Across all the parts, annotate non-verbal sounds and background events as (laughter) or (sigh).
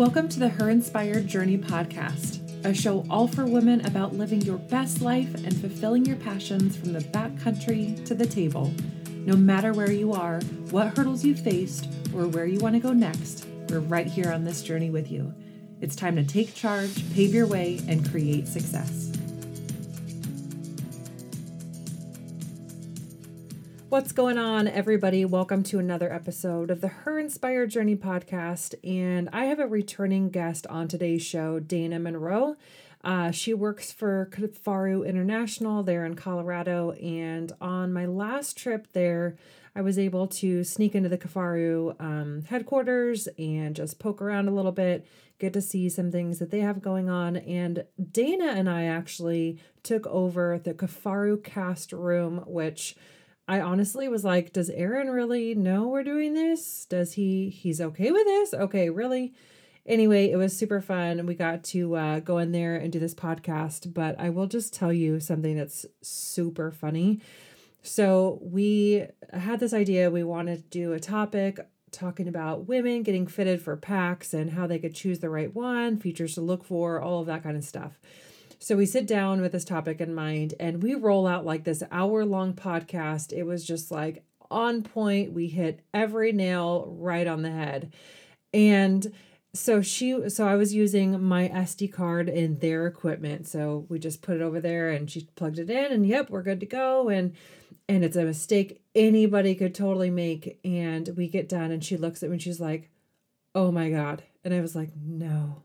Welcome to the Her Inspired Journey podcast, a show all for women about living your best life and fulfilling your passions from the backcountry to the table. No matter where you are, what hurdles you faced, or where you want to go next, we're right here on this journey with you. It's time to take charge, pave your way, and create success. What's going on, everybody? Welcome to another episode of the Her Inspired Journey podcast. And I have a returning guest on today's show, Dana Monroe. Uh, she works for Kifaru International there in Colorado. And on my last trip there, I was able to sneak into the Kifaru um, headquarters and just poke around a little bit, get to see some things that they have going on. And Dana and I actually took over the Kifaru cast room, which I honestly was like, does Aaron really know we're doing this? Does he he's okay with this? Okay, really? Anyway, it was super fun. We got to uh, go in there and do this podcast, but I will just tell you something that's super funny. So, we had this idea we wanted to do a topic talking about women getting fitted for packs and how they could choose the right one, features to look for, all of that kind of stuff. So we sit down with this topic in mind and we roll out like this hour long podcast. It was just like on point. We hit every nail right on the head. And so she so I was using my SD card in their equipment. So we just put it over there and she plugged it in and yep, we're good to go and and it's a mistake anybody could totally make and we get done and she looks at me and she's like, "Oh my god." And I was like, "No."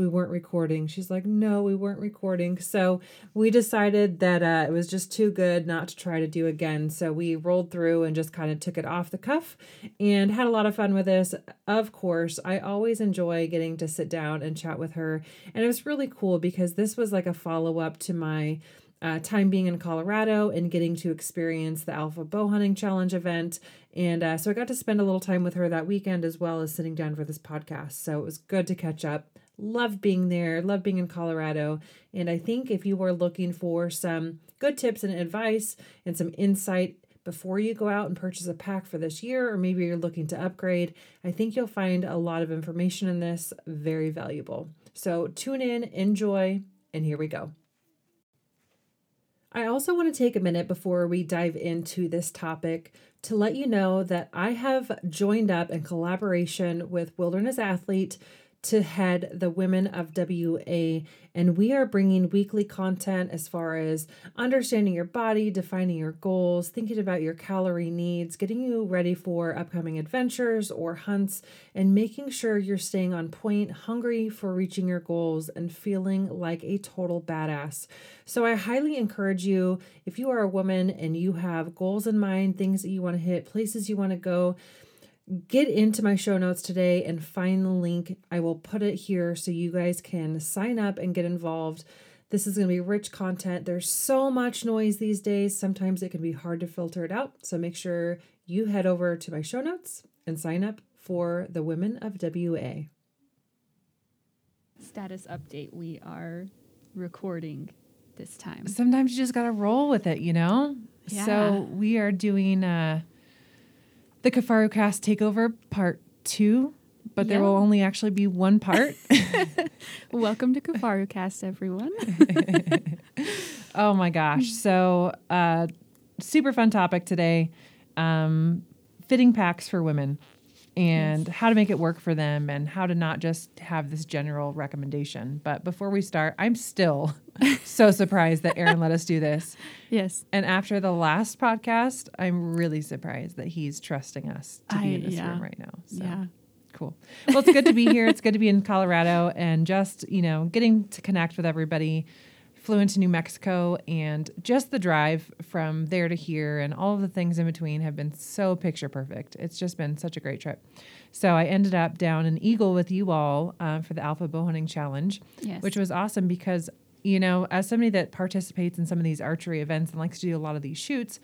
We weren't recording. She's like, no, we weren't recording. So we decided that uh, it was just too good not to try to do again. So we rolled through and just kind of took it off the cuff and had a lot of fun with this. Of course, I always enjoy getting to sit down and chat with her. And it was really cool because this was like a follow up to my uh, time being in Colorado and getting to experience the Alpha Bow Hunting Challenge event. And uh, so I got to spend a little time with her that weekend as well as sitting down for this podcast. So it was good to catch up. Love being there, love being in Colorado. And I think if you are looking for some good tips and advice and some insight before you go out and purchase a pack for this year, or maybe you're looking to upgrade, I think you'll find a lot of information in this very valuable. So tune in, enjoy, and here we go. I also want to take a minute before we dive into this topic to let you know that I have joined up in collaboration with Wilderness Athlete to head the Women of WA. And we are bringing weekly content as far as understanding your body, defining your goals, thinking about your calorie needs, getting you ready for upcoming adventures or hunts, and making sure you're staying on point, hungry for reaching your goals, and feeling like a total badass. So I highly encourage you, if you are a woman and you have goals in mind, things that you want to hit, places you want to go, get into my show notes today and find the link. I will put it here so you guys can sign up and get involved. This is going to be rich content. There's so much noise these days. Sometimes it can be hard to filter it out. So make sure you head over to my show notes and sign up for the Women of WA. Status update we are recording this time. Sometimes you just got to roll with it, you know? Yeah. So we are doing uh the Kifaru Cast Takeover Part 2, but there will only actually be one part. (laughs) Welcome to Kifaru Cast, everyone. (laughs) oh my gosh. (laughs) So, uh, super fun topic today um, fitting packs for women and yes. how to make it work for them and how to not just have this general recommendation. But before we start, I'm still (laughs) so surprised that Aaron let us do this. Yes. And after the last podcast, I'm really surprised that he's trusting us to I, be in this yeah. room right now. So. Yeah. Cool. Well, it's good to be here. It's good to be in Colorado and just, you know, getting to connect with everybody flew into New Mexico, and just the drive from there to here and all of the things in between have been so picture perfect. It's just been such a great trip. So I ended up down in Eagle with you all uh, for the Alpha Bow Hunting Challenge, yes. which was awesome because, you know, as somebody that participates in some of these archery events and likes to do a lot of these shoots,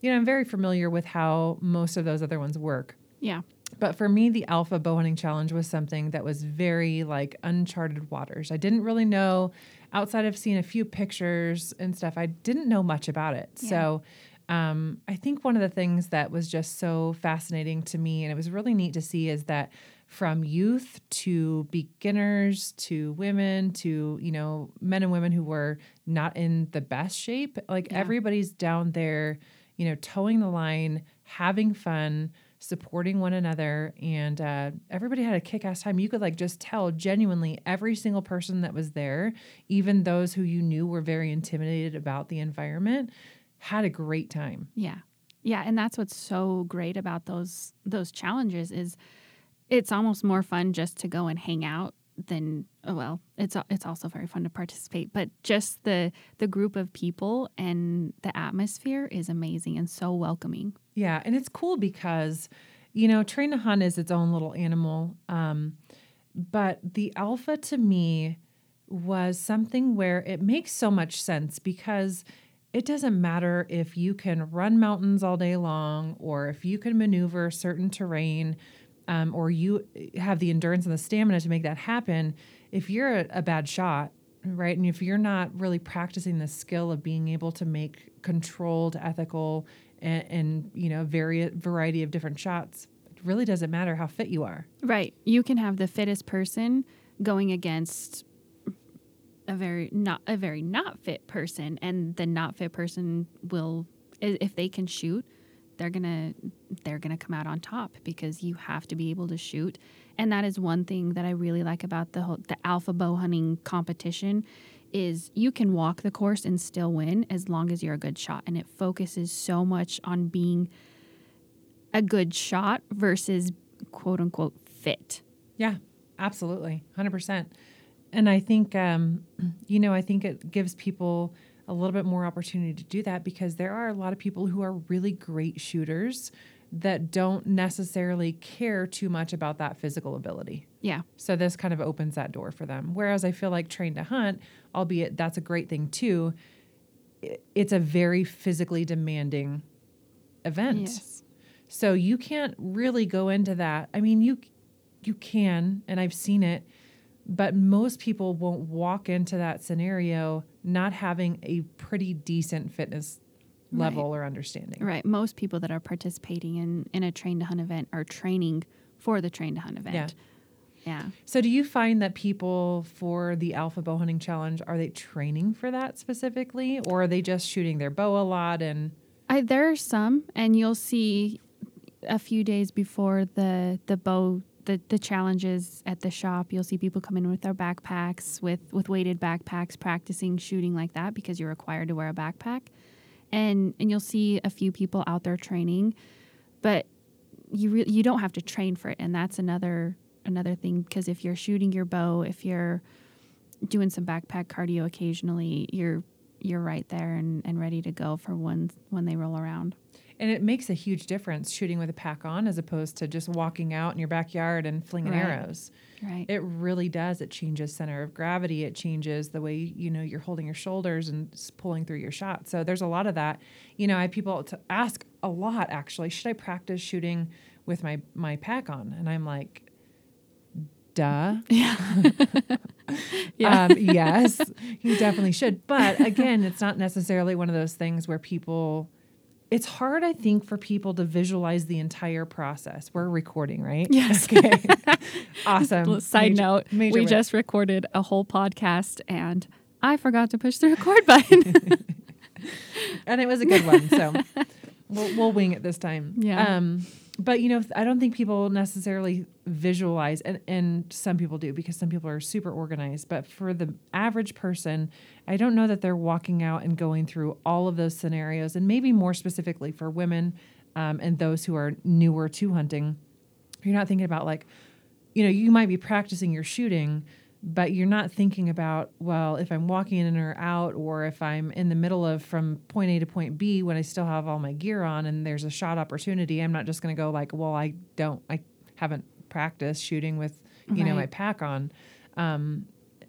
you know, I'm very familiar with how most of those other ones work. Yeah. But for me, the Alpha Bow Hunting Challenge was something that was very like uncharted waters. I didn't really know outside of seeing a few pictures and stuff, I didn't know much about it. Yeah. So um, I think one of the things that was just so fascinating to me, and it was really neat to see, is that from youth to beginners to women to you know men and women who were not in the best shape, like Yeah. everybody's down there, you know, towing the line, having fun. Supporting one another, and uh, everybody had a kick ass time. You could like just tell genuinely every single person that was there, even those who you knew were very intimidated about the environment, had a great time. Yeah. Yeah, and that's what's so great about those those challenges is it's almost more fun just to go and hang out than oh, well, it's it's also very fun to participate, but just the the group of people and the atmosphere is amazing and so welcoming. Yeah, and it's cool because, you know, Train to Hunt is its own little animal. Um, but the alpha to me was something where it makes so much sense because it doesn't matter if you can run mountains all day long or if you can maneuver certain terrain um, or you have the endurance and the stamina to make that happen. If you're a, a bad shot, right, and if you're not really practicing the skill of being able to make controlled, ethical, and, and you know, vari- variety of different shots, it really doesn't matter how fit you are. Right. You can have the fittest person going against a very not a very not fit person and the not fit person will if they can shoot they're to they're to come out on top because you have to be able to shoot and that is one thing that I really like about the whole the alpha bow hunting competition is you can walk the course and still win as long as you're a good shot and it focuses so much on being a good shot versus quote unquote fit. Yeah, absolutely. 100%. And I think, um, (clears throat) you know, I think it gives people a little bit more opportunity to do that because there are a lot of people who are really great shooters that don't necessarily care too much about that physical ability. Yeah. So this kind of opens that door for them. Whereas I feel like trained to hunt, albeit that's a great thing too, it's a very physically demanding event. Yes. So you can't really go into that. I mean, you you can, and I've seen it, but most people won't walk into that scenario not having a pretty decent fitness level or understanding. Right. Most people that are participating in in a train to hunt event are training for the train to hunt event. Yeah. So do you find that people for the alpha bow hunting challenge are they training for that specifically or are they just shooting their bow a lot and I, there are some, and you'll see a few days before the the bow the, the challenges at the shop. You'll see people come in with their backpacks, with with weighted backpacks, practicing shooting like that because you're required to wear a backpack, and and you'll see a few people out there training, but you re- you don't have to train for it, and that's another another thing because if you're shooting your bow, if you're doing some backpack cardio occasionally, you're you're right there and, and ready to go for when when they roll around. And it makes a huge difference shooting with a pack on as opposed to just walking out in your backyard and flinging Right. arrows. Right. It really does. It changes center of gravity. It changes the way you know you're holding your shoulders and pulling through your shot. So there's a lot of that. You know, I have people to ask a lot actually. Should I practice shooting with my my pack on? And I'm like, duh. (laughs) (laughs) yeah. Um, (laughs) yes, you definitely should. But again, it's not necessarily one of those things where people. It's hard, I think, for people to visualize the entire process. We're recording, right? Yes. (laughs) Okay. (laughs) awesome. Side Major- note, major we win. just recorded a whole podcast and I forgot to push the record button. (laughs) and it was a good one. So we'll, we'll wing it this time. Yeah. Um, but you know, I don't think people necessarily visualize, and, and some people do because some people are super organized. But for the average person, I don't know that they're walking out and going through all of those scenarios, and maybe more specifically for women um, and those who are newer to hunting. You're not thinking about like, you know, you might be practicing your shooting, but you're not thinking about, well, if I'm walking in or out, or if I'm in the middle of from point A to point B when I still have all my gear on and there's a shot opportunity, I'm not just going to go like, well, I don't, I haven't practiced shooting with, you know, my pack on. Um,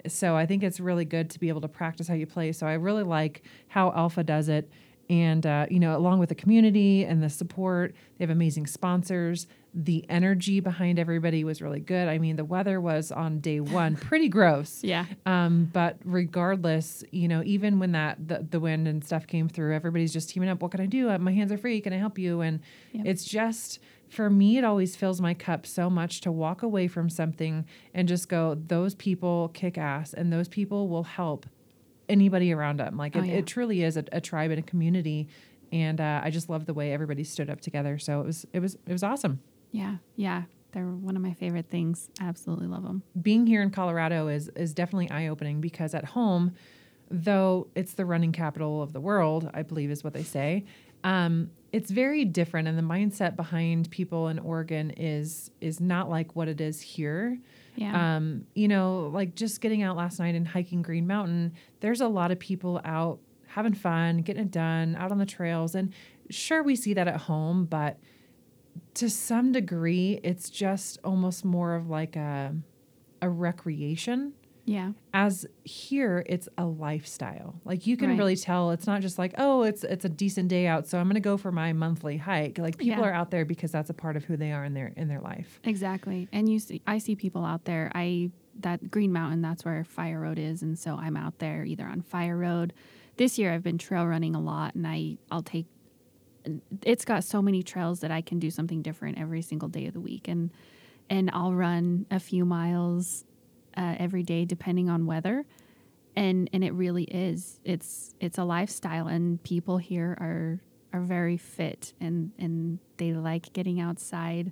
so I think it's really good to be able to practice how you play. So I really like how Alpha does it. And, uh, you know, along with the community and the support, they have amazing sponsors. The energy behind everybody was really good. I mean, the weather was on day (laughs) one pretty gross. Yeah. Um, but regardless, you know, even when that the, the wind and stuff came through, everybody's just teaming up. What can I do? Uh, My hands are free. Can I help you? And Yep. it's just for me, it always fills my cup so much to walk away from something and just go, those people kick ass, and those people will help anybody around them. Like Oh, it, yeah. it truly is a, a tribe and a community. And uh, I just love the way everybody stood up together. So it was it was it was awesome. Yeah. Yeah. They're one of my favorite things. I absolutely love them. being here in Colorado is is definitely eye opening because at home, though it's the running capital of the world, I believe is what they say. Um, it's very different, and the mindset behind people in Oregon is is not like what it is here. Yeah. Um, you know, like just getting out last night and hiking Green Mountain, there's a lot of people out having fun, getting it done, out on the trails. And sure, we see that at home, but to some degree, it's just almost more of like a, a recreation. Yeah. As here, it's a lifestyle. Like you can Right. really tell it's not just like, oh, it's it's a decent day out, so I'm gonna go for my monthly hike. Like people Yeah. are out there because that's a part of who they are in their in their life. Exactly. And you see, I see people out there. I that Green Mountain, that's where Fire Road is, and so I'm out there either on Fire Road. This year I've been trail running a lot, and I I'll take. It's got so many trails that I can do something different every single day of the week, and and I'll run a few miles uh, every day depending on weather, and and it really is. It's it's a lifestyle, and people here are are very fit, and and they like getting outside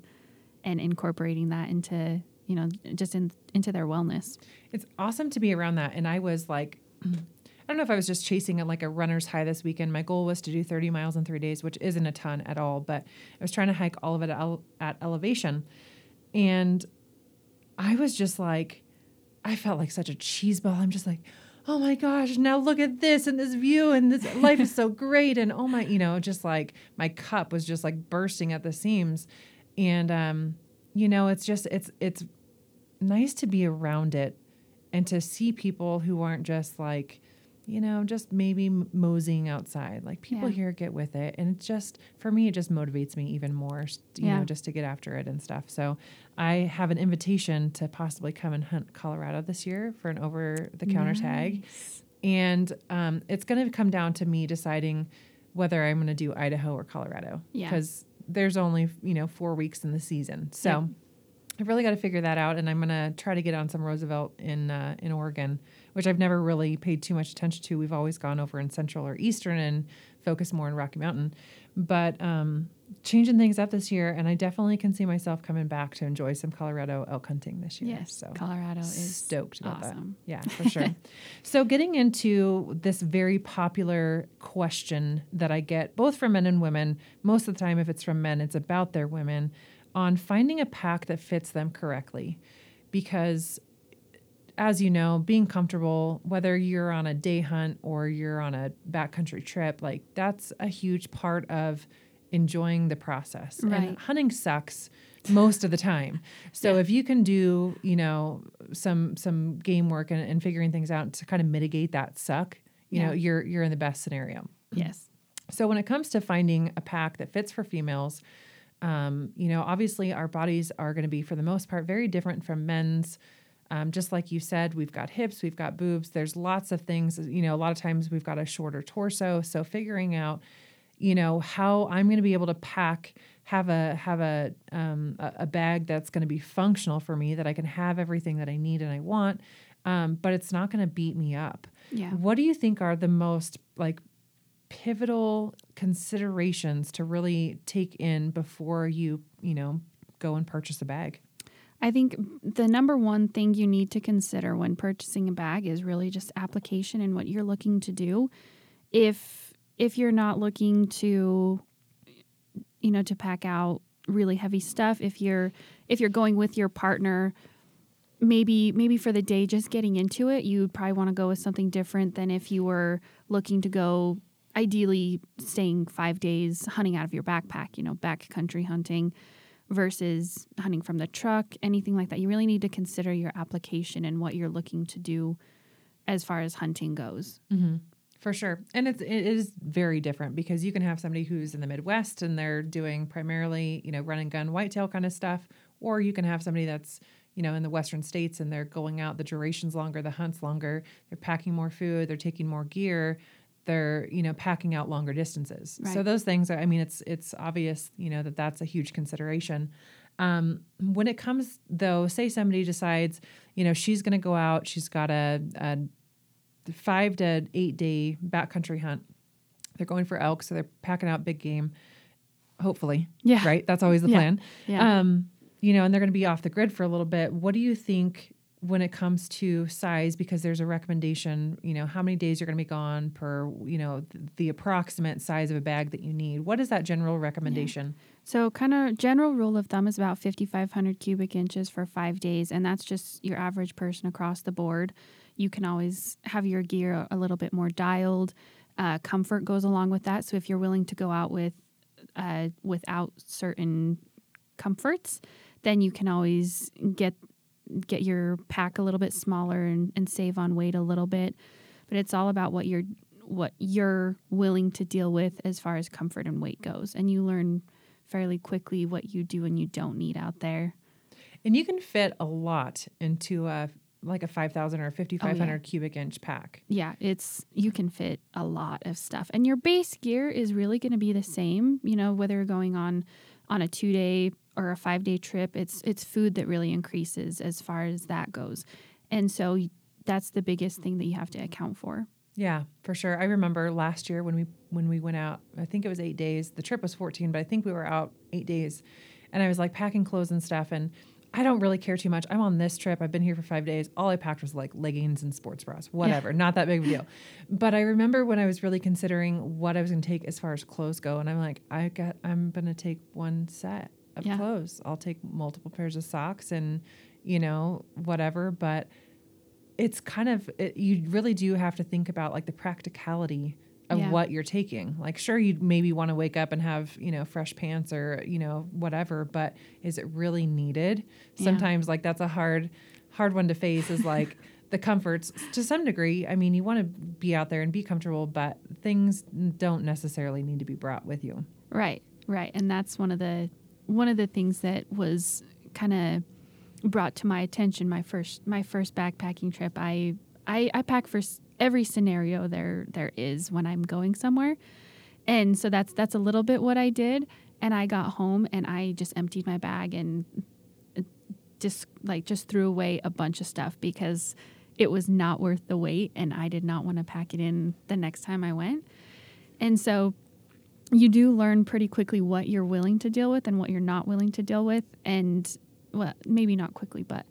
and incorporating that into you know just in into their wellness. It's awesome to be around that. And I was like, (clears throat) I don't know if I was just chasing like a runner's high this weekend. My goal was to do 30 miles in three days, which isn't a ton at all, but I was trying to hike all of it at, at elevation. And I was just like, I felt like such a cheese ball. I'm just like, oh my gosh, now look at this and this view and this life is so (laughs) great. And oh my, you know, just like my cup was just like bursting at the seams. And, um, you know, it's just, it's, it's nice to be around it and to see people who aren't just like, you know, just maybe moseying outside. Like people Yeah. here get with it. And it's just, for me, it just motivates me even more, you Yeah. know, just to get after it and stuff. So I have an invitation to possibly come and hunt Colorado this year for an over the counter tag. And um, it's going to come down to me deciding whether I'm going to do Idaho or Colorado. Yeah. Because there's only, you know, four weeks in the season. So Yep. I've really got to figure that out. And I'm going to try to get on some Roosevelt in, uh, in Oregon, which I've never really paid too much attention to. We've always gone over in Central or Eastern and focused more on Rocky Mountain. But um, changing things up this year. And I definitely can see myself coming back to enjoy some Colorado elk hunting this year. Yes, So Colorado is stoked about that. Yeah, for sure. (laughs) so, getting into this very popular question that I get both from men and women, most of the time, if it's from men, it's about their women, on finding a pack that fits them correctly. Because, as you know, being comfortable, whether you're on a day hunt or you're on a backcountry trip, like that's a huge part of enjoying the process. Right. And hunting sucks most of the time. (laughs) So if you can do, you know, some some game work and, and figuring things out to kind of mitigate that suck, you know, you're you're in the best scenario. Yes. So when it comes to finding a pack that fits for females, um, you know, obviously our bodies are going to be for the most part very different from men's. Um, just like you said, we've got hips, we've got boobs. There's lots of things. You know, a lot of times we've got a shorter torso. So figuring out, you know, how I'm going to be able to pack, have a have a um, a, bag that's going to be functional for me, that I can have everything that I need and I want, um, but it's not going to beat me up. Yeah. What do you think are the most like pivotal considerations to really take in before you, you know, go and purchase a bag? I think the number one thing you need to consider when purchasing a bag is really just application and what you're looking to do. If if you're not looking to you know to pack out really heavy stuff, if you're if you're going with your partner, maybe maybe for the day just getting into it, you'd probably want to go with something different than if you were looking to go ideally staying 5 days hunting out of your backpack, you know, backcountry hunting versus hunting from the truck, anything like that. You really need to consider your application and what you're looking to do as far as hunting goes. Mm-hmm. For sure. And it's it is very different because you can have somebody who's in the Midwest and they're doing primarily, you know, run and gun whitetail kind of stuff, or you can have somebody that's, you know, in the western states and they're going out the durations longer, the hunts longer, they're packing more food, they're taking more gear, they're, you know, packing out longer distances. Right. So those things are, I mean, it's it's obvious, you know, that that's a huge consideration. Um, when it comes though, say somebody decides, you know, she's going to go out, she's got a, a five to eight day backcountry hunt. They're going for elk, so they're packing out big game. Hopefully, Yeah. right. That's always the Yeah. plan. Yeah. Um, you know, and they're going to be off the grid for a little bit. What do you think when it comes to size? Because there's a recommendation. You know, how many days you're going to be gone per. You know, th- the approximate size of a bag that you need. What is that general recommendation? So, kind of general rule of thumb is about 5,500 cubic inches for five days, and that's just your average person across the board. You can always have your gear a little bit more dialed. Uh, comfort goes along with that. So, if you're willing to go out with uh, without certain comforts, then you can always get get your pack a little bit smaller and, and save on weight a little bit. But it's all about what you're what you're willing to deal with as far as comfort and weight goes, and you learn fairly quickly what you do and you don't need out there. And you can fit a lot into a like a five thousand or fifty oh, five hundred cubic inch pack. Yeah, it's you can fit a lot of stuff. And your base gear is really going to be the same, you know, whether you're going on on a 2-day or a 5-day trip, it's it's food that really increases as far as that goes. And so that's the biggest thing that you have to account for. Yeah, for sure. I remember last year when we when we went out. I think it was eight days. The trip was fourteen, but I think we were out eight days, and I was like packing clothes and stuff. And I don't really care too much. I'm on this trip. I've been here for five days. All I packed was like leggings and sports bras, whatever. Not that big of a deal. (laughs) But I remember when I was really considering what I was going to take as far as clothes go, and I'm like, I got. I'm going to take one set of Yeah. clothes. I'll take multiple pairs of socks and, you know, whatever. But it's kind of it, you really do have to think about like the practicality of Yeah. what you're taking. Like sure you'd maybe want to wake up and have, you know, fresh pants or, you know, whatever, but is it really needed? Yeah. Sometimes like that's a hard hard one to face is like (laughs) the comforts to some degree. I mean, you want to be out there and be comfortable, but things don't necessarily need to be brought with you. Right, right, and that's one of the one of the things that was kind of brought to my attention my first my first backpacking trip. I I, I pack for every scenario there there is when I'm going somewhere, and so that's that's a little bit what I did. And I got home and I just emptied my bag and uh, just like just threw away a bunch of stuff because it was not worth the wait, and I did not want to pack it in the next time I went. And so you do learn pretty quickly what you're willing to deal with and what you're not willing to deal with and well maybe not quickly but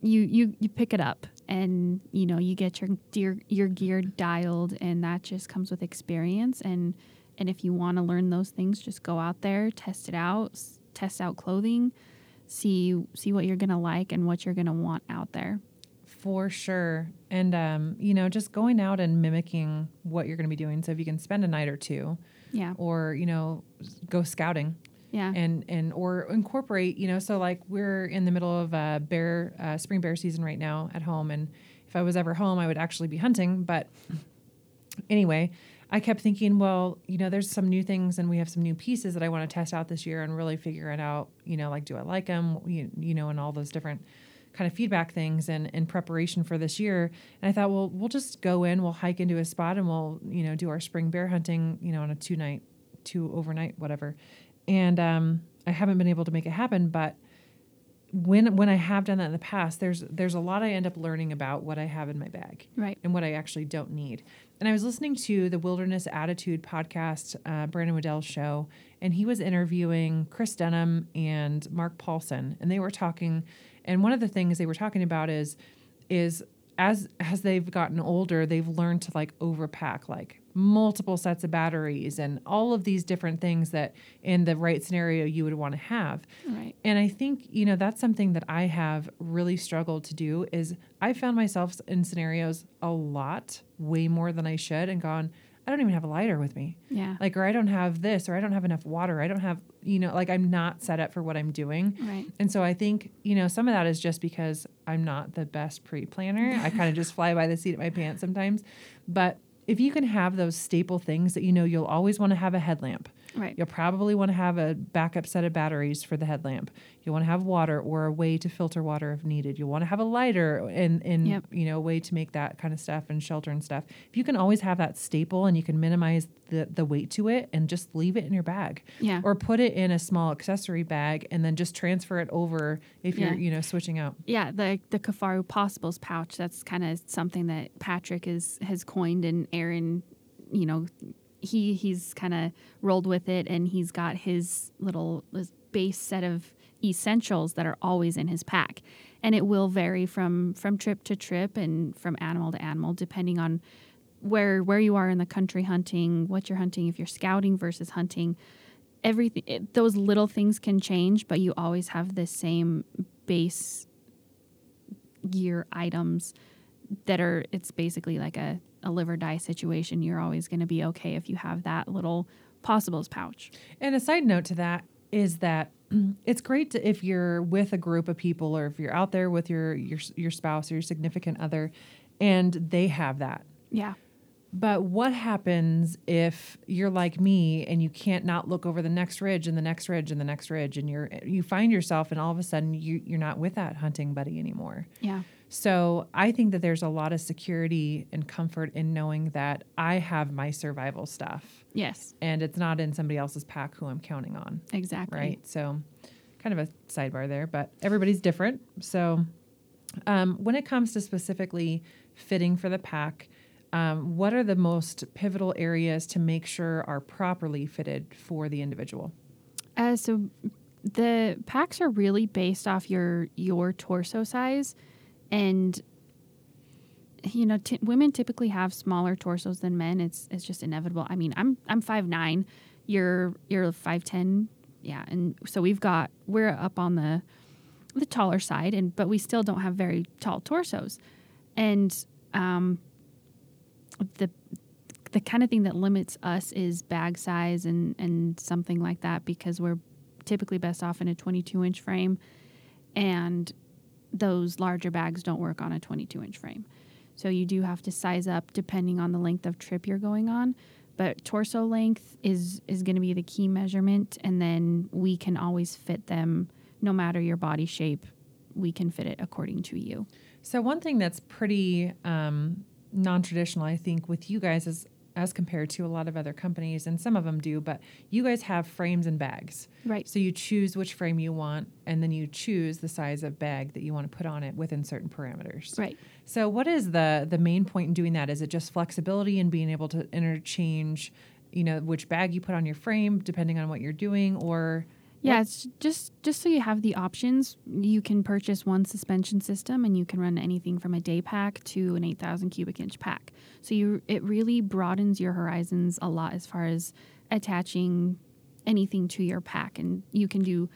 you you you pick it up and you know you get your gear your gear dialed and that just comes with experience and and if you want to learn those things just go out there test it out test out clothing see see what you're going to like and what you're going to want out there For sure. And, um, you know, just going out and mimicking what you're going to be doing. So if you can spend a night or two yeah. or, you know, go scouting. Yeah. And, and, or incorporate, you know, so like we're in the middle of uh, bear, uh, spring bear season right now at home. And if I was ever home, I would actually be hunting. But anyway, I kept thinking, well, you know, there's some new things and we have some new pieces that I want to test out this year and really figure it out, you know, like, do I like them, you, you know, and all those different kind of feedback things and in preparation for this year. And I thought, well, we'll just go in, we'll hike into a spot and we'll, you know, do our spring bear hunting, you know, on a two night, two overnight, whatever. And um, I haven't been able to make it happen, but when when I have done that in the past, there's there's a lot I end up learning about what I have in my bag right and what I actually don't need. And I was listening to the Wilderness Athlete podcast, uh, Brandon Waddell's show, and he was interviewing Chris Denham and Mark Paulson, and they were talking. And one of the things they were talking about is is as as they've gotten older, they've learned to like overpack, like multiple sets of batteries and all of these different things that in the right scenario you would want to have. right And I think, you know, that's something that I have really struggled to do is I found myself in scenarios a lot, way more than I should, and gone, I don't even have a lighter with me. yeah Like, or I don't have this, or I don't have enough water. I don't have, you know, like I'm not set up for what I'm doing. right And so I think, you know, some of that is just because I'm not the best pre planner. I kind of (laughs) just fly by the seat of my pants sometimes. But if you can have those staple things that you know you'll always want to have a headlamp. Right. You'll probably want to have a backup set of batteries for the headlamp. You'll want to have water or a way to filter water if needed. You'll want to have a lighter and, and Yep. you know, a way to make that kind of stuff and shelter and stuff. If you can always have that staple and you can minimize the, the weight to it and just leave it in your bag. Yeah. Or put it in a small accessory bag and then just transfer it over if Yeah. you're, you know, switching out. Yeah, the the Kifaru Possibles pouch. That's kind of something that Patrick is has coined, and Aaron, you know, he he's kind of rolled with it, and he's got his little his base set of essentials that are always in his pack, and it will vary from from trip to trip and from animal to animal depending on where where you are in the country hunting, what you're hunting, if you're scouting versus hunting. Everything it, those little things can change, but you always have the same base gear items that are it's basically like a, a live or die situation you're always going to be okay if you have that little possibles pouch And a side note to that is that (clears throat) it's great to, if you're with a group of people or if you're out there with your your your spouse or your significant other and they have that. yeah But what happens if you're like me and you can't not look over the next ridge and the next ridge and the next ridge and you're you find yourself and all of a sudden you you're not with that hunting buddy anymore. yeah So I think that there's a lot of security and comfort in knowing that I have my survival stuff yes and it's not in somebody else's pack who I'm counting on exactly right? So, kind of a sidebar there, but everybody's different. So, um, when it comes to specifically fitting for the pack, um, what are the most pivotal areas to make sure are properly fitted for the individual? Uh, so the packs are really based off your your torso size, and you know t- women typically have smaller torsos than men. It's it's just inevitable. I mean, I'm I'm five nine, you're you're five ten, yeah, and so we've got we're up on the the taller side, and but we still don't have very tall torsos, and um, the the kind of thing that limits us is bag size and and something like that because we're typically best off in a 22 inch frame and those larger bags don't work on a 22 inch frame. So you do have to size up depending on the length of trip you're going on but torso length is is going to be the key measurement and then we can always fit them no matter your body shape we can fit it according to you. So, one thing that's pretty um, non traditional, I think, with you guys is as compared to a lot of other companies, and some of them do, but you guys have frames and bags. right So you choose which frame you want, and then you choose the size of bag that you want to put on it within certain parameters. right So what is the the main point in doing that? Is it just flexibility and being able to interchange, you know, which bag you put on your frame depending on what you're doing, or Yeah, it's just just so you have the options. You can purchase one suspension system, and you can run anything from a day pack to an eight thousand cubic inch pack. So you it really broadens your horizons a lot as far as attaching anything to your pack, and you can do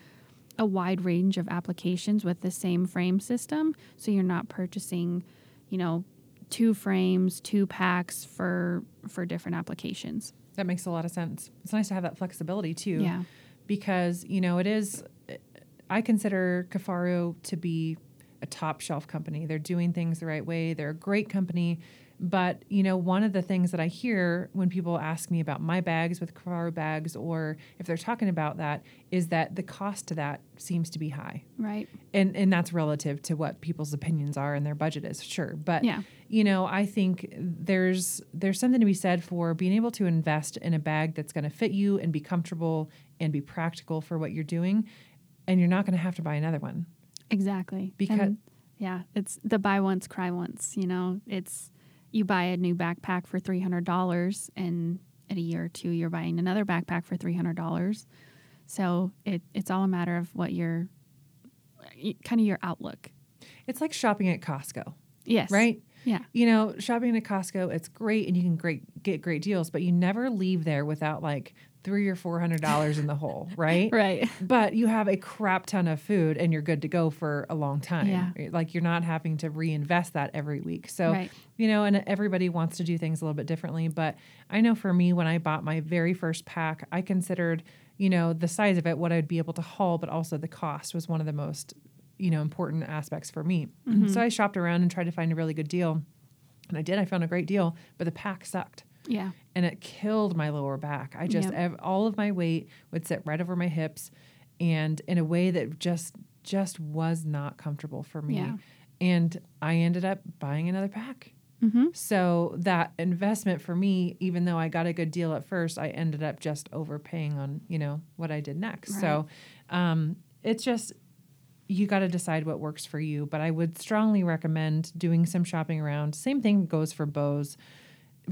a wide range of applications with the same frame system. So you're not purchasing, you know, two frames, two packs for for different applications. that makes a lot of sense. It's nice to have that flexibility too. Yeah. Because you know it is i consider Kifaru to be a top shelf company. They're doing things the right way. They're a great company but you know one of the things that i hear when people ask me about my bags with Kifaru bags or if they're talking about that is that the cost to that seems to be high Right. and and that's relative to what people's opinions are and their budget is sure but Yeah. you know i think there's there's something to be said for being able to invest in a bag that's going to fit you and be comfortable and be practical for what you're doing and you're not going to have to buy another one Exactly. Because- And, yeah, it's the buy once, cry once. You know, it's you buy a new backpack for three hundred dollars, and in a year or two, you're buying another backpack for three hundred dollars. So it it's all a matter of what your kind of your outlook. it's like shopping at costco Yes. right Yeah. you know shopping at costco it's great and you can great get great deals but you never leave there without like three or four hundred dollars in the hole (laughs) right Right. but you have a crap ton of food and you're good to go for a long time. Yeah. Like you're not having to reinvest that every week. So, Right. you know, and everybody wants to do things a little bit differently. But I know for me, when I bought my very first pack, I considered, you know, the size of it, what I'd be able to haul, but also the cost was one of the most, you know, important aspects for me. Mm-hmm. So I shopped around and tried to find a really good deal. And I did. I found a great deal, but the pack sucked. Yeah. and it killed my lower back. I just Yep. ev- all of my weight would sit right over my hips, and in a way that just just was not comfortable for me. Yeah. And I ended up buying another pack. Mm-hmm. So that investment for me, even though I got a good deal at first, I ended up just overpaying on you know what I did next. So um, it's just you got to decide what works for you. But I would strongly recommend doing some shopping around. Same thing goes for bows.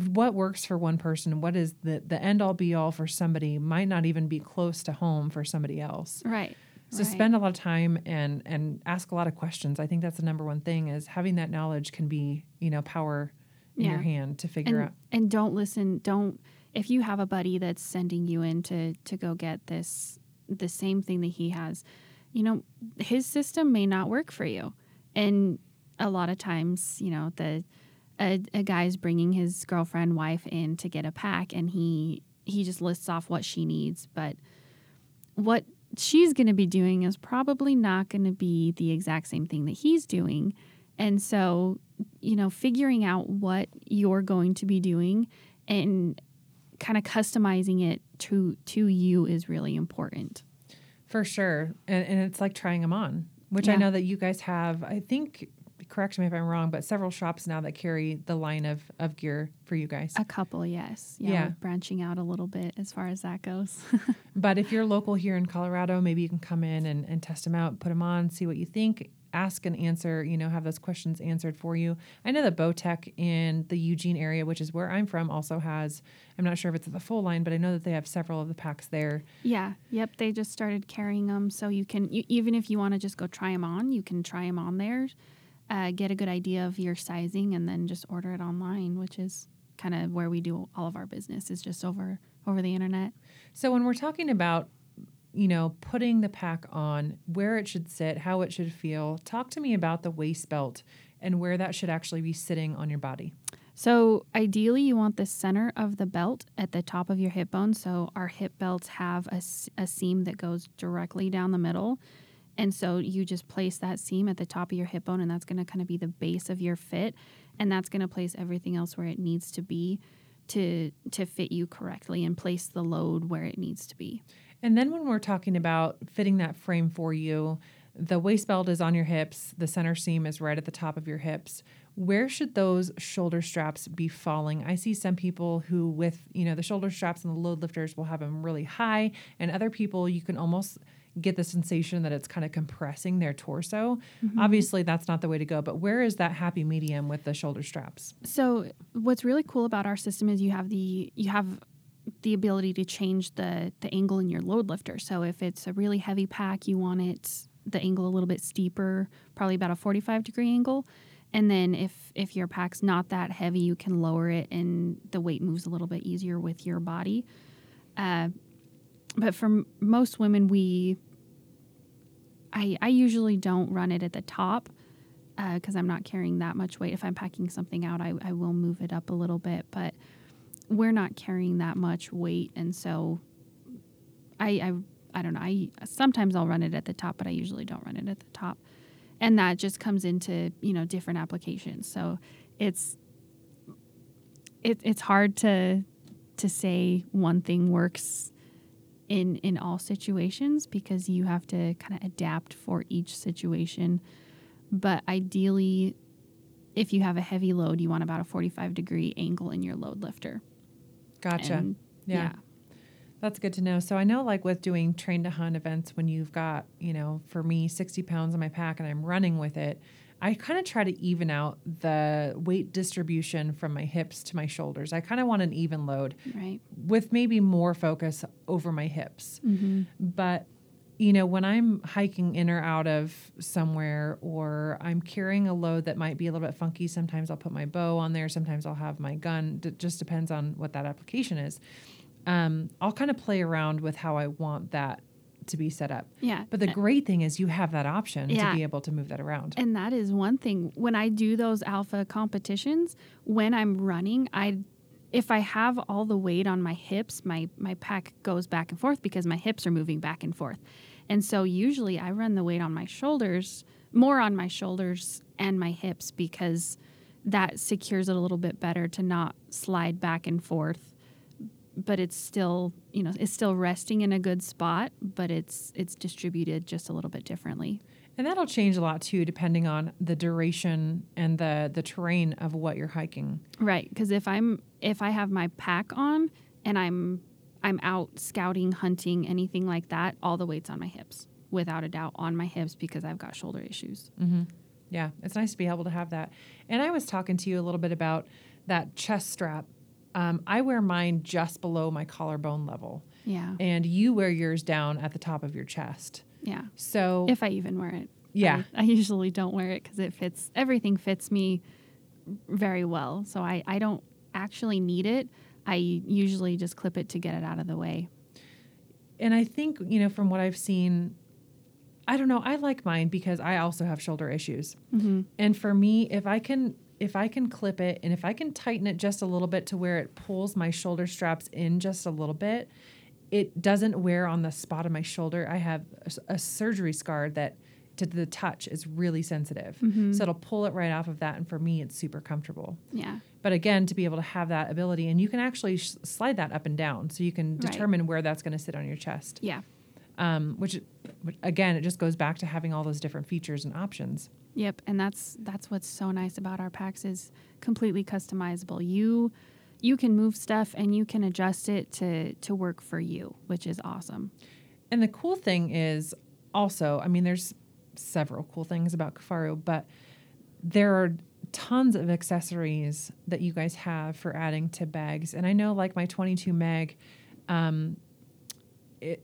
What works for one person, what is the the end all be all for somebody, might not even be close to home for somebody else. Right. So right. spend a lot of time and and ask a lot of questions. I think that's the number one thing is having that knowledge can be you know power in your hand to figure and, out. and don't listen don't if you have a buddy that's sending you in to to go get this the same thing that he has you know his system may not work for you and a lot of times you know the a, a guy's bringing his girlfriend wife in to get a pack and he he just lists off what she needs. But what she's going to be doing is probably not going to be the exact same thing that he's doing. And so you know figuring out what you're going to be doing and kind of customizing it to to you is really important. For sure. And, and it's like trying them on, which I know that you guys have, I think, correct me if I'm wrong, but several shops now that carry the line of, of gear for you guys. a couple yes yeah, Yeah. branching out a little bit as far as that goes (laughs) But if you're local here in Colorado, maybe you can come in and, and test them out, put them on, see what you think, ask and answer, you know, have those questions answered for you. I know that Bowtech in the Eugene area, which is where I'm from, also has, I'm not sure if it's the full line, but I know that they have several of the packs there. yeah yep they just started carrying them so you can you, even if you want to just go try them on you can try them on there uh, get a good idea of your sizing and then just order it online which is kind of where we do all of our business is just over over the internet So when we're talking about, you know, putting the pack on, where it should sit, how it should feel, talk to me about the waist belt and where that should actually be sitting on your body. So ideally, you want the center of the belt at the top of your hip bone. So our hip belts have a, a seam that goes directly down the middle. And so you just place that seam at the top of your hip bone, and that's going to kind of be the base of your fit. And that's going to place everything else where it needs to be to to fit you correctly and place the load where it needs to be. And then when we're talking about fitting that frame for you, the waist belt is on your hips, the center seam is right at the top of your hips. Where should those shoulder straps be falling? I see some people who, with you know the shoulder straps and the load lifters, will have them really high, and other people you can almost get the sensation that it's kind of compressing their torso. Obviously, that's not the way to go. But where is that happy medium with the shoulder straps? So what's really cool about our system is you have the you have the ability to change the the angle in your load lifter. So if it's a really heavy pack, you want it the angle a little bit steeper, probably about a 45 degree angle. And then if if your pack's not that heavy, you can lower it and the weight moves a little bit easier with your body. Uh, but for most women, we I I usually don't run it at the top uh, because I'm not carrying that much weight. If I'm packing something out, I, I will move it up a little bit, but we're not carrying that much weight, and so I I, I don't know. I sometimes I'll run it at the top, but I usually don't run it at the top, and that just comes into you know different applications. So it's it, it's hard to to say one thing works in in all situations because you have to kind of adapt for each situation but ideally if you have a heavy load you want about a 45 degree angle in your load lifter Gotcha. And, yeah. That's good to know. So I know, like with doing train to hunt events, when you've got, you know, for me, 60 pounds on my pack and I'm running with it, I kind of try to even out the weight distribution from my hips to my shoulders. I kind of want an even load right with maybe more focus over my hips. But, you know, when I'm hiking in or out of somewhere or I'm carrying a load that might be a little bit funky, sometimes I'll put my bow on there, sometimes I'll have my gun. It just depends on what that application is. Um, I'll kind of play around with how I want that to be set up. yeah But the great thing is you have that option Yeah. to be able to move that around. And that is one thing. When I do those alpha competitions, when I'm running, I if I have all the weight on my hips, my my pack goes back and forth because my hips are moving back and forth. And so usually I run the weight on my shoulders, more on my shoulders and my hips because that secures it a little bit better to not slide back and forth but it's still you know it's still resting in a good spot but it's it's distributed just a little bit differently And that'll change a lot too, depending on the duration and the the terrain of what you're hiking. right because if i'm if i have my pack on and i'm i'm out scouting hunting anything like that all the weight's on my hips without a doubt on my hips because i've got shoulder issues mm-hmm. Yeah, it's nice to be able to have that. And I was talking to you a little bit about that chest strap. Um, I wear mine just below my collarbone level, yeah. And you wear yours down at the top of your chest. yeah. So if i even wear it. Yeah. i, I usually don't wear it because it fits everything fits me very well. So I, I don't actually need it. I usually just clip it to get it out of the way. And I think, you know, from what I've seen, I don't know, I like mine because I also have shoulder issues. And for me, if I can if I can clip it and if I can tighten it just a little bit to where it pulls my shoulder straps in just a little bit, it doesn't wear on the spot of my shoulder. I have a surgery scar that to the touch is really sensitive. Mm-hmm. So it'll pull it right off of that and for me it's super comfortable. yeah But again, to be able to have that ability, and you can actually sh- slide that up and down, so you can Right. determine where that's going to sit on your chest. yeah Um, which, which, again, it just goes back to having all those different features and options. Yep, and that's that's what's so nice about our packs is completely customizable. You you can move stuff and you can adjust it to to work for you, which is awesome. And the cool thing is also, I mean, there's several cool things about Kifaru, but there are tons of accessories that you guys have for adding to bags. And I know, like my 22 mag, um,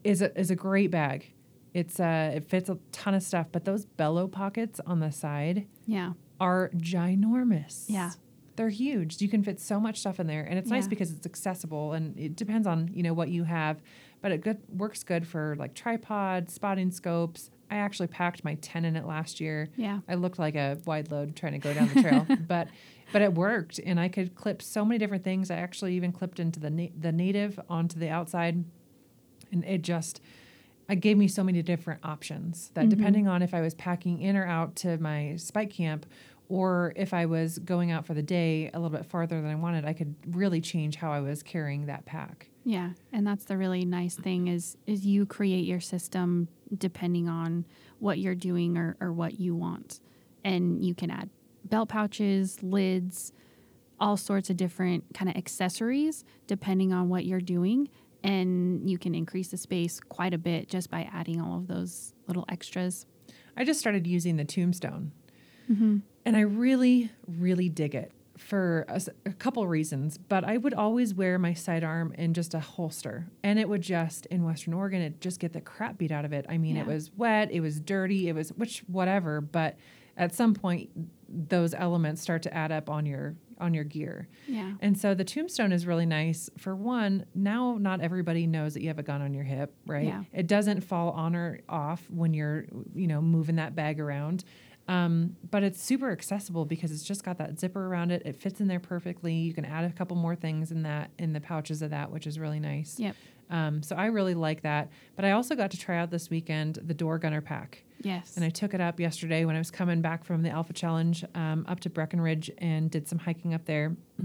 is a is a great bag. It's uh, it fits a ton of stuff, but those bellow pockets on the side Yeah. are ginormous. Yeah. They're huge. You can fit so much stuff in there, and it's nice because it's accessible, and it depends on you know what you have, but it good works good for like tripod, spotting scopes. I actually packed my ten in it last year. Yeah. I looked like a wide load trying to go down the (laughs) trail, but but it worked, and I could clip so many different things. I actually even clipped into the na- the native onto the outside, and it just it gave me so many different options that mm-hmm. depending on if I was packing in or out to my spike camp or if I was going out for the day a little bit farther than I wanted, I could really change how I was carrying that pack. Yeah, and that's the really nice thing is is you create your system depending on what you're doing or, or what you want. And you can add belt pouches, lids, all sorts of different kind of accessories depending on what you're doing. And you can increase the space quite a bit just by adding all of those little extras. I just started using the tombstone. Mm-hmm. And I really, really dig it for a couple reasons. But I would always wear my sidearm in just a holster. And it would just, in Western Oregon, it just get the crap beat out of it. I mean, it was wet, it was dirty, it was, which, whatever. But at some point, those elements start to add up on your on your gear. Yeah. And so the tombstone is really nice. For one, now not everybody knows that you have a gun on your hip, right? Yeah. It doesn't fall on or off when you're, you know, moving that bag around. Um, but it's super accessible because it's just got that zipper around it. It fits in there perfectly. You can add a couple more things in that in the pouches of that, which is really nice. Yep. Um, so I really like that. But I also got to try out this weekend the Door Gunner pack. Yes. And I took it up yesterday when I was coming back from the Alpha Challenge um, up to Breckenridge and did some hiking up there. (clears throat)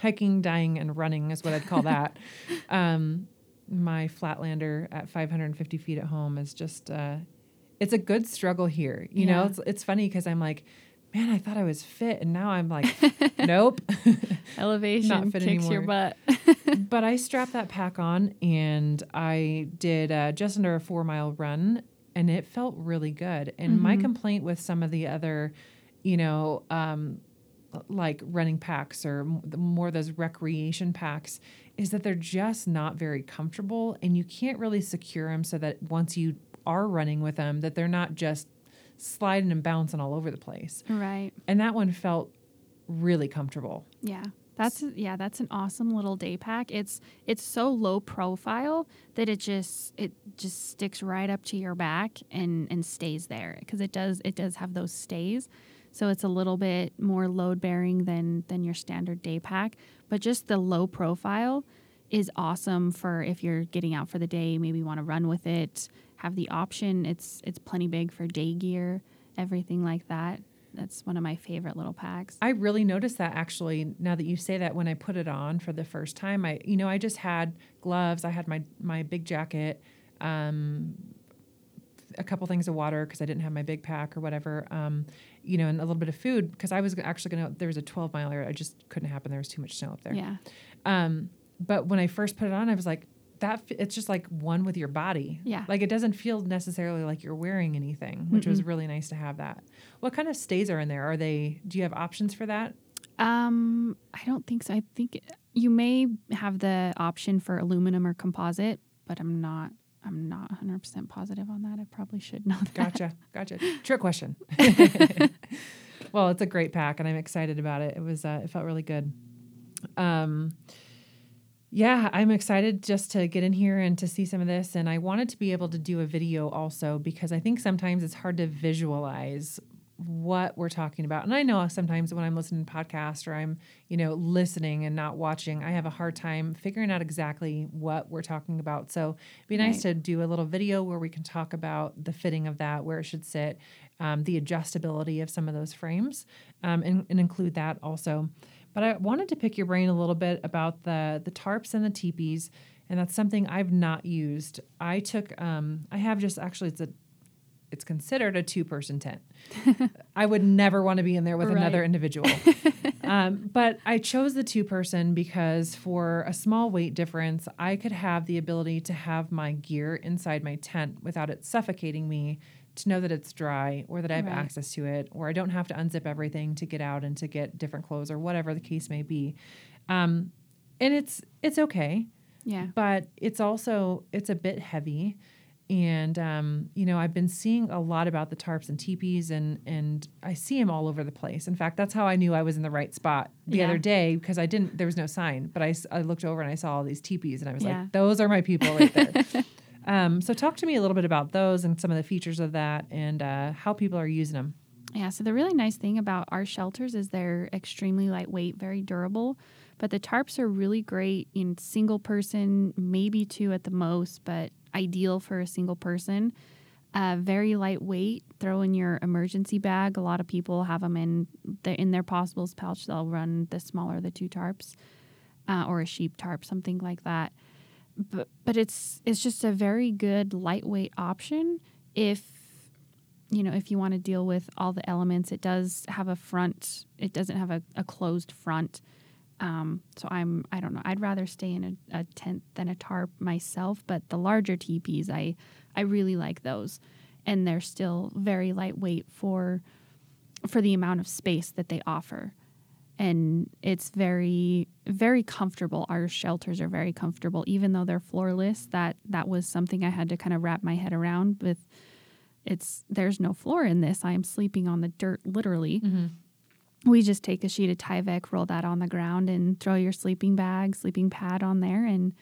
hiking, dying, and running is what I'd call that. (laughs) um, my Flatlander at 550 feet at home is just, uh, it's a good struggle here. You know, it's, it's funny because I'm like, man, I thought I was fit. And now I'm like, (laughs) nope. (laughs) Elevation fit kicks your anymore. butt. (laughs) but I strapped that pack on and I did uh, just under a four mile run and it felt really good. And my complaint with some of the other, you know, um, like running packs or more those recreation packs is that they're just not very comfortable and you can't really secure them so that once you are running with them that they're not just sliding and bouncing all over the place. right. And that one felt really comfortable. Yeah. That's yeah, that's an awesome little day pack. It's it's so low profile that it just it just sticks right up to your back and and stays there because it does it does have those stays. So it's a little bit more load bearing than than your standard day pack, but just the low profile is awesome for if you're getting out for the day, maybe want to run with it, have the option. It's it's plenty big for day gear, everything like that. that's one of my favorite little packs. I really noticed that actually now that you say that when I put it on for the first time I you know I just had gloves I had my my big jacket um, a couple things of water because I didn't have my big pack or whatever um, you know and a little bit of food because I was actually going to there was a 12 miler I just couldn't happen there was too much snow up there Yeah. um, but when I first put it on I was like that it's just like one with your body Yeah. like it doesn't feel necessarily like you're wearing anything which was Mm-mm. really nice to have that what kind of stays are in there are they do you have options for that Um, I don't think so. I think you may have the option for aluminum or composite, but I'm not. I'm not 100% positive on that. I probably should know that. Gotcha. Gotcha. Trick question. (laughs) well, it's a great pack and I'm excited about it. It was uh, it felt really good. Um yeah, I'm excited just to get in here and to see some of this and I wanted to be able to do a video also because I think sometimes it's hard to visualize what we're talking about. And I know sometimes when I'm listening to podcasts or I'm, you know, listening and not watching, I have a hard time figuring out exactly what we're talking about. So it'd be nice Right. to do a little video where we can talk about the fitting of that, where it should sit, um, the adjustability of some of those frames, um, and, and include that also. But I wanted to pick your brain a little bit about the the tarps and the teepees, and that's something I've not used. I took, um, I have just actually it's a it's considered a two person tent. (laughs) I would never want to be in there with another individual. (laughs) um, but I chose the two person because for a small weight difference, I could have the ability to have my gear inside my tent without it suffocating me to know that it's dry or that I have Right. access to it or I don't have to unzip everything to get out and to get different clothes or whatever the case may be. Um, and it's it's okay Yeah. but it's also it's a bit heavy and um, you know i've been seeing a lot about the tarps and teepees and and i see them all over the place in fact that's how i knew i was in the right spot the Yeah. other day because i didn't there was no sign but I, I looked over and i saw all these teepees and i was Yeah. like those are my people right there (laughs) um, so talk to me a little bit about those and some of the features of that and uh, how people are using them Yeah, so the really nice thing about our shelters is they're extremely lightweight, very durable. But the tarps are really great in single person, maybe two at the most, but ideal for a single person. Uh, very lightweight. Throw in your emergency bag. A lot of people have them in the, in their possibles pouch. They'll run the smaller the two tarps, uh, or a sheep tarp, something like that. But but it's it's just a very good lightweight option if you know, if you want to deal with all the elements, it does have a front. It doesn't have a, a closed front. Um, so I'm, I don't know. I'd rather stay in a, a tent than a tarp myself. But the larger teepees, I, I really like those, and they're still very lightweight for, for the amount of space that they offer, and it's very, very comfortable. Our shelters are very comfortable, even though they're floorless. That that was something I had to kind of wrap my head around with it's there's no floor in this. I am sleeping on the dirt literally. Mm-hmm. We just take a sheet of Tyvek, roll that on the ground, and throw your sleeping bag, sleeping pad on there, and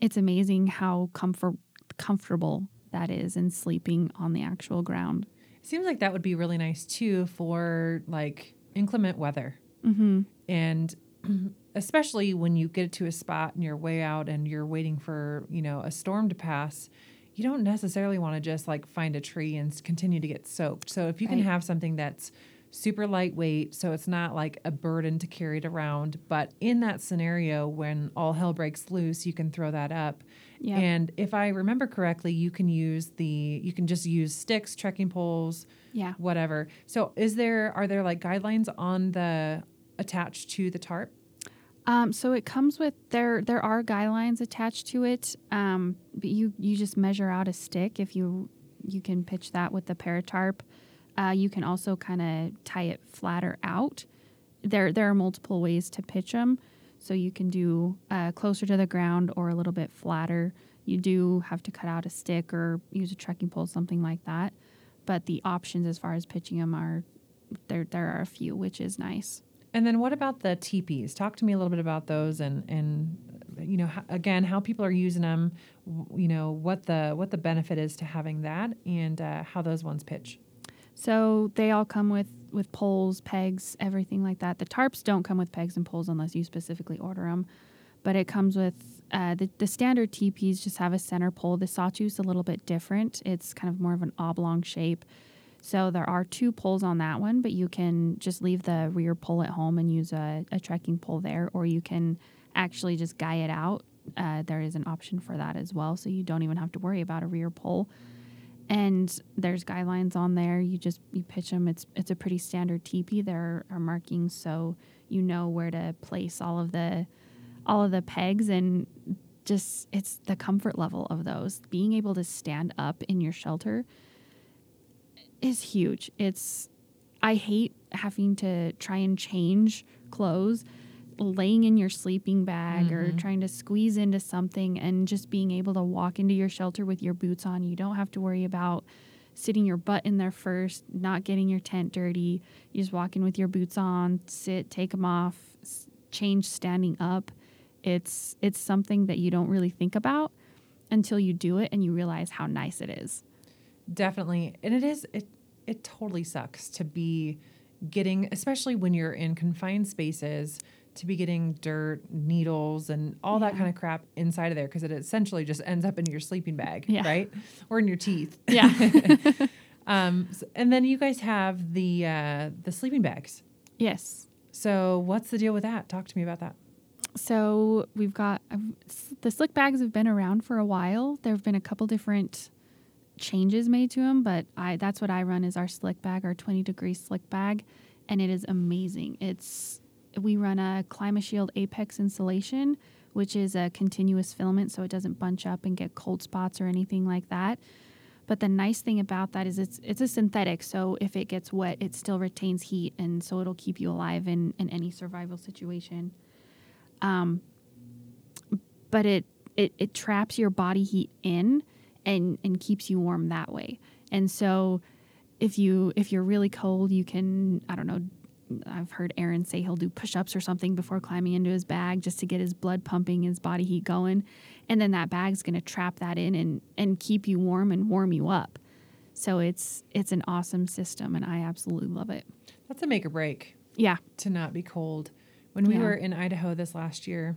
it's amazing how comfort comfortable that is in sleeping on the actual ground. seems like that would be really nice too for like inclement weather Mm-hmm. and (clears throat) especially when you get to a spot and you're way out and you're waiting for you know a storm to pass you don't necessarily want to just like find a tree and continue to get soaked so if you can have something that's super lightweight so it's not like a burden to carry it around but in that scenario when all hell breaks loose you can throw that up Yeah. and if i remember correctly you can use the you can just use sticks trekking poles Yeah. whatever so is there are there like guidelines on the attached to the tarp Um, so it comes with there. There are guidelines attached to it. Um, but you you just measure out a stick if you you can pitch that with the paratarp. Uh, you can also kind of tie it flatter out. There there are multiple ways to pitch them. So you can do uh, closer to the ground or a little bit flatter. You do have to cut out a stick or use a trekking pole, something like that. But the options as far as pitching them are there. There are a few, which is nice. And then what about the teepees? Talk to me a little bit about those and and you know again how people are using them. You know what the what the benefit is to having that and uh, how those ones pitch. So they all come with with poles, pegs, everything like that. The tarps don't come with pegs and poles unless you specifically order them, but it comes with uh, the the standard teepees. Just have a center pole. The sawtooth's a little bit different. It's kind of more of an oblong shape. So there are two poles on that one, but you can just leave the rear pole at home and use a, a trekking pole there, or you can actually just guy it out. Uh, there is an option for that as well, so you don't even have to worry about a rear pole. And there's guidelines on there. You just you pitch them. It's it's a pretty standard teepee. There are markings, so you know where to place all of the all of the pegs and just it's the comfort level of those. Being able to stand up in your shelter is huge. It's I hate having to try and change clothes, laying in your sleeping bag or mm-hmm. trying to squeeze into something and just being able to walk into your shelter with your boots on. You don't have to worry about sitting your butt in there first, not getting your tent dirty. You just walk in with your boots on, sit, take them off, change standing up. It's it's something that you don't really think about until you do it and you realize how nice it is. Definitely. And it is it it totally sucks to be getting especially when you're in confined spaces to be getting dirt, needles and all that kind of crap inside of there because it essentially just ends up in your sleeping bag, Yeah. right? Or in your teeth. Yeah. (laughs) Um and then you guys have the uh the sleeping bags. yes. So what's the deal with that? Talk to me about that. So we've got um, the slick bags have been around for a while. There have been a couple different changes made to them, but I that's what I run is our slick bag, our 20 degree slick bag, and it is amazing. It's we run a ClimaShield Apex insulation, which is a continuous filament, so it doesn't bunch up and get cold spots or anything like that. But the nice thing about that is it's it's a synthetic, so if it gets wet, it still retains heat, and so it'll keep you alive in, in any survival situation. Um, but it, it it traps your body heat in and and keeps you warm that way. And so if you if you're really cold, you can I don't know. I've heard Aaron say he'll do push-ups or something before climbing into his bag just to get his blood pumping, his body heat going, and then that bag's going to trap that in and and keep you warm and warm you up. So it's it's an awesome system, and I absolutely love it. That's a make or break. Yeah, to not be cold. When we Yeah. were in Idaho this last year,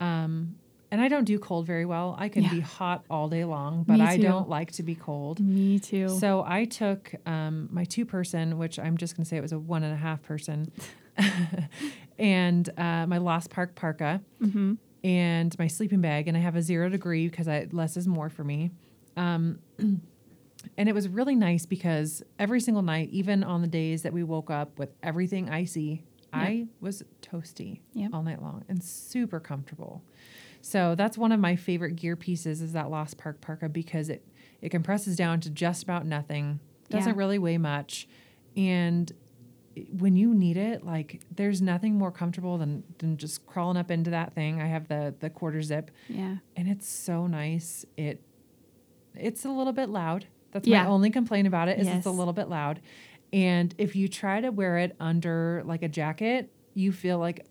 um, and I don't do cold very well. I can Yeah. be hot all day long, but I don't like to be cold. me too. So I took um, my two person, which I'm just going to say it was a one and a half person, (laughs) and uh, my Lost Park parka hmm and my sleeping bag, and I have a zero degree because I, less is more for me. Um, (clears throat) and it was really nice because every single night, even on the days that we woke up with everything icy, I was toasty Yep. all night long and super comfortable. So that's one of my favorite gear pieces is that Lost Park parka because it it compresses down to just about nothing, doesn't Yeah. really weigh much, and when you need it, like there's nothing more comfortable than than just crawling up into that thing. I have the the quarter zip, yeah. and it's so nice. It it's a little bit loud. That's Yeah. my only complaint about it is it's a little bit loud. And if you try to wear it under like a jacket, you feel like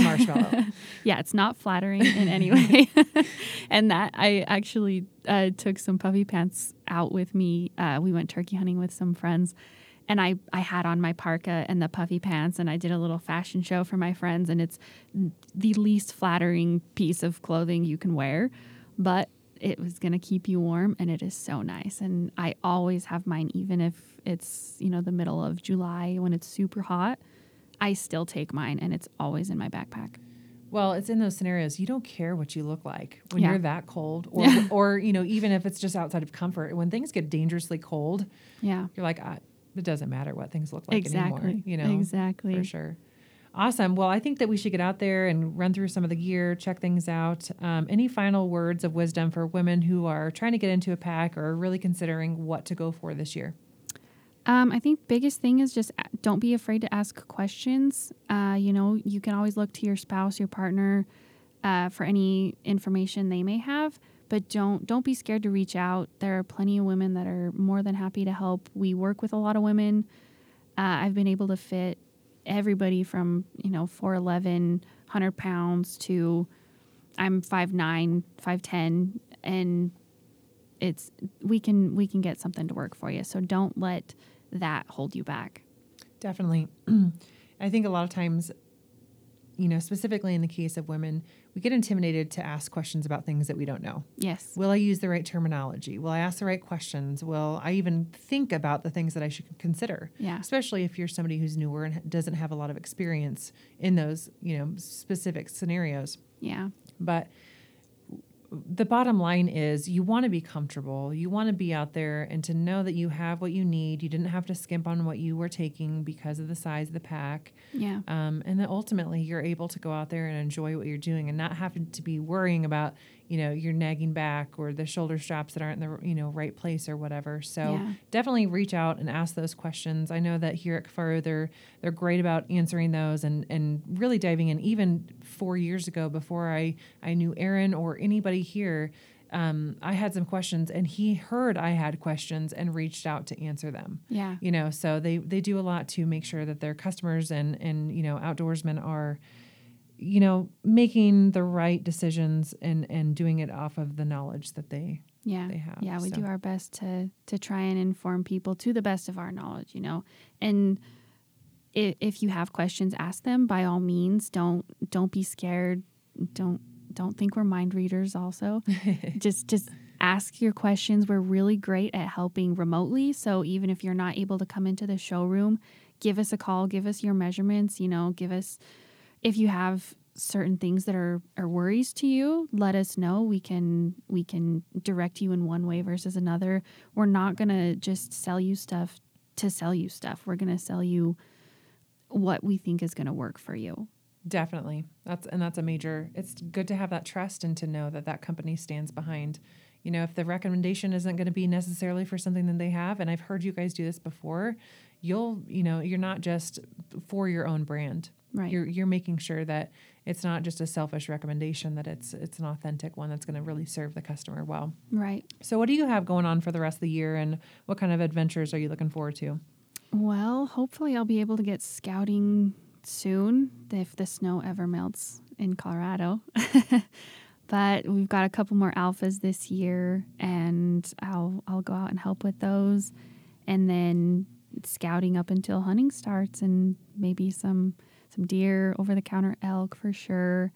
marshmallow. (laughs) yeah, it's not flattering in any (laughs) way. (laughs) and that I actually uh, took some puffy pants out with me. Uh, we went turkey hunting with some friends, and I I had on my parka and the puffy pants, and I did a little fashion show for my friends. And it's the least flattering piece of clothing you can wear, but it was going to keep you warm and it is so nice and i always have mine even if it's you know the middle of july when it's super hot i still take mine and it's always in my backpack well, it's in those scenarios you don't care what you look like when Yeah. you're that cold, or (laughs) or you know even if it's just outside of comfort. When things get dangerously cold, yeah you're like, it doesn't matter what things look like exactly anymore. You know, exactly for sure. Awesome. Well, I think that we should get out there and run through some of the gear, check things out. Um, any final words of wisdom for women who are trying to get into a pack or really considering what to go for this year? Um, I think biggest thing is just don't be afraid to ask questions. Uh, you know, you can always look to your spouse, your partner, uh, for any information they may have, but don't don't be scared to reach out. There are plenty of women that are more than happy to help. We work with a lot of women. Uh, I've been able to fit everybody from you know 4'11", 100 pounds to I'm 5'9", 5'10", and it's we can we can get something to work for you. So don't let that hold you back. Definitely. (clears throat) I think a lot of times you know, specifically in the case of women, we get intimidated to ask questions about things that we don't know. Yes. Will I use the right terminology? Will I ask the right questions? Will I even think about the things that I should consider? Yeah. Especially if you're somebody who's newer and doesn't have a lot of experience in those, you know, specific scenarios. Yeah. But the bottom line is you want to be comfortable. You want to be out there and to know that you have what you need. You didn't have to skimp on what you were taking because of the size of the pack. Yeah. Um, and that ultimately you're able to go out there and enjoy what you're doing and not having to be worrying about, you know, your nagging back or the shoulder straps that aren't in the, you know, right place or whatever. So Yeah. definitely reach out and ask those questions. I know that here at Kifaru, they're, they're great about answering those and, and really diving in. Even four years ago, before I, I knew Aaron or anybody here, um, I had some questions and he heard I had questions and reached out to answer them Yeah. you know so they they do a lot to make sure that their customers and and you know outdoorsmen are you know making the right decisions and and doing it off of the knowledge that they Yeah. they have, Yeah, we so. do our best to to try and inform people to the best of our knowledge, you know. And if, if you have questions, ask them by all means. Don't don't be scared. Don't don't think we're mind readers also. (laughs) just just ask your questions. We're really great at helping remotely. So even if you're not able to come into the showroom, give us a call, give us your measurements, you know, give us if you have certain things that are, are worries to you, let us know. We can we can direct you in one way versus another. We're not gonna just sell you stuff to sell you stuff. We're gonna sell you what we think is gonna work for you. definitely that's and that's a major it's good to have that trust and to know that that company stands behind you know if the recommendation isn't going to be necessarily for something that they have and i've heard you guys do this before you'll you know you're not just for your own brand Right. you're you're making sure that it's not just a selfish recommendation that it's it's an authentic one that's going to really serve the customer well right. so what do you have going on for the rest of the year and what kind of adventures are you looking forward to Well, hopefully I'll be able to get scouting soon if the snow ever melts in Colorado. (laughs) but we've got a couple more alphas this year and I'll I'll go out and help with those and then scouting up until hunting starts and maybe some some deer, over the counter elk for sure.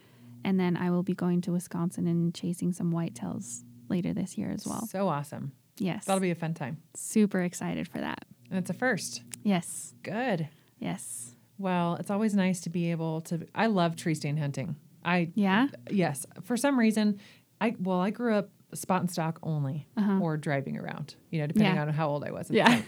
And then I will be going to Wisconsin and chasing some whitetails later this year as well. so awesome Yes. that'll be a fun time super excited for that. and it's a first Yes. good Yes. Well, it's always nice to be able to. I love tree stand hunting. I Yeah. yes, for some reason, I well, I grew up spot and stock only, Uh-huh. or driving around. You know, depending Yeah. on how old I was. At Yeah. The time.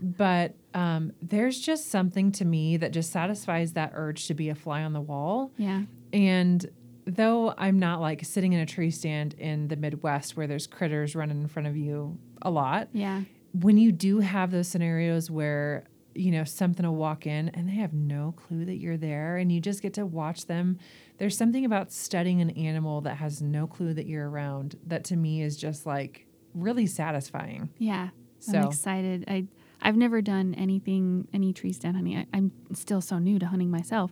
But um, there's just something to me that just satisfies that urge to be a fly on the wall. Yeah. And though I'm not like sitting in a tree stand in the Midwest where there's critters running in front of you a lot, Yeah. when you do have those scenarios where you know something will walk in and they have no clue that you're there and you just get to watch them there's something about studying an animal that has no clue that you're around that to me is just like really satisfying Yeah. So- I'm excited. I I've never done anything any tree stand hunting. I, I'm still so new to hunting myself,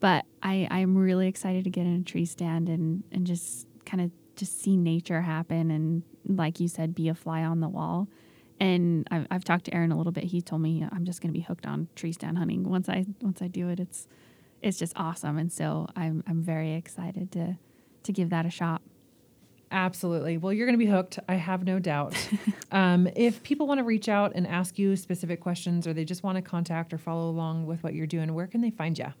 but I I'm really excited to get in a tree stand and and just kind of just see nature happen and like you said, be a fly on the wall. And I've, I've talked to Aaron a little bit. He told me I'm just going to be hooked on tree stand hunting once I once I do it. It's it's just awesome, and so I'm I'm very excited to to give that a shot. Absolutely. Well, you're going to be hooked. I have no doubt. (laughs) um, if people want to reach out and ask you specific questions or they just want to contact or follow along with what you're doing, where can they find you?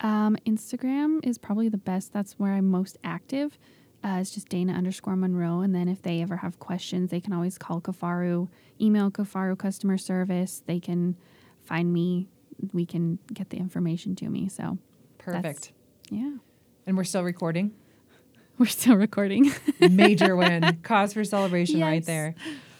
Um, Instagram is probably the best. That's where I'm most active. Uh, it's just Dana underscore Monroe. And then if they ever have questions, they can always call Kifaru, email Kifaru customer service. They can find me. We can get the information to me. So, Perfect. yeah, And we're still recording. (laughs) we're still recording. Major (laughs) win. Cause for celebration right there.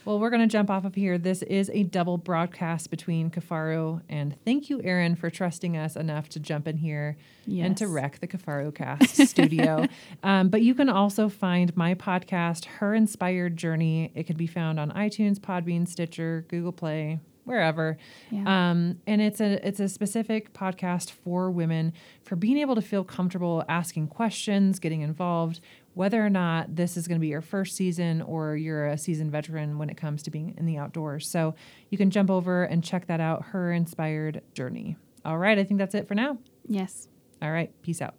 Well, we're going to jump off of here. This is a double broadcast between Kifaru and thank you, Aaron, for trusting us enough to jump in here and to wreck the Kifaru Cast (laughs) studio. Um, but you can also find my podcast, Her Inspired Journey. It can be found on iTunes, Podbean, Stitcher, Google Play, wherever. Yeah. Um, and it's a it's a specific podcast for women for being able to feel comfortable asking questions, getting involved, whether or not this is going to be your first season or you're a seasoned veteran when it comes to being in the outdoors. So you can jump over and check that out. Her inspired journey. All right, I think that's it for now. yes. All right, peace out.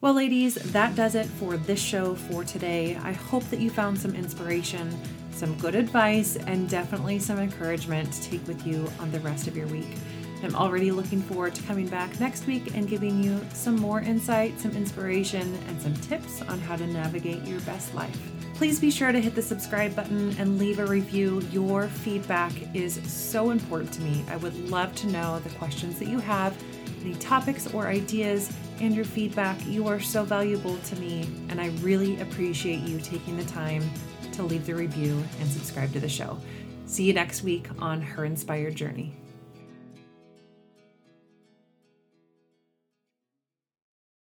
Well, ladies, that does it for this show for today. I hope that you found some inspiration, some good advice, and definitely some encouragement to take with you on the rest of your week. I'm already looking forward to coming back next week and giving you some more insight, some inspiration, and some tips on how to navigate your best life. Please be sure to hit the subscribe button and leave a review. Your feedback is so important to me. I would love to know the questions that you have, any topics or ideas, and your feedback. You are so valuable to me, and I really appreciate you taking the time to leave the review and subscribe to the show. See you next week on Her Inspired Journey.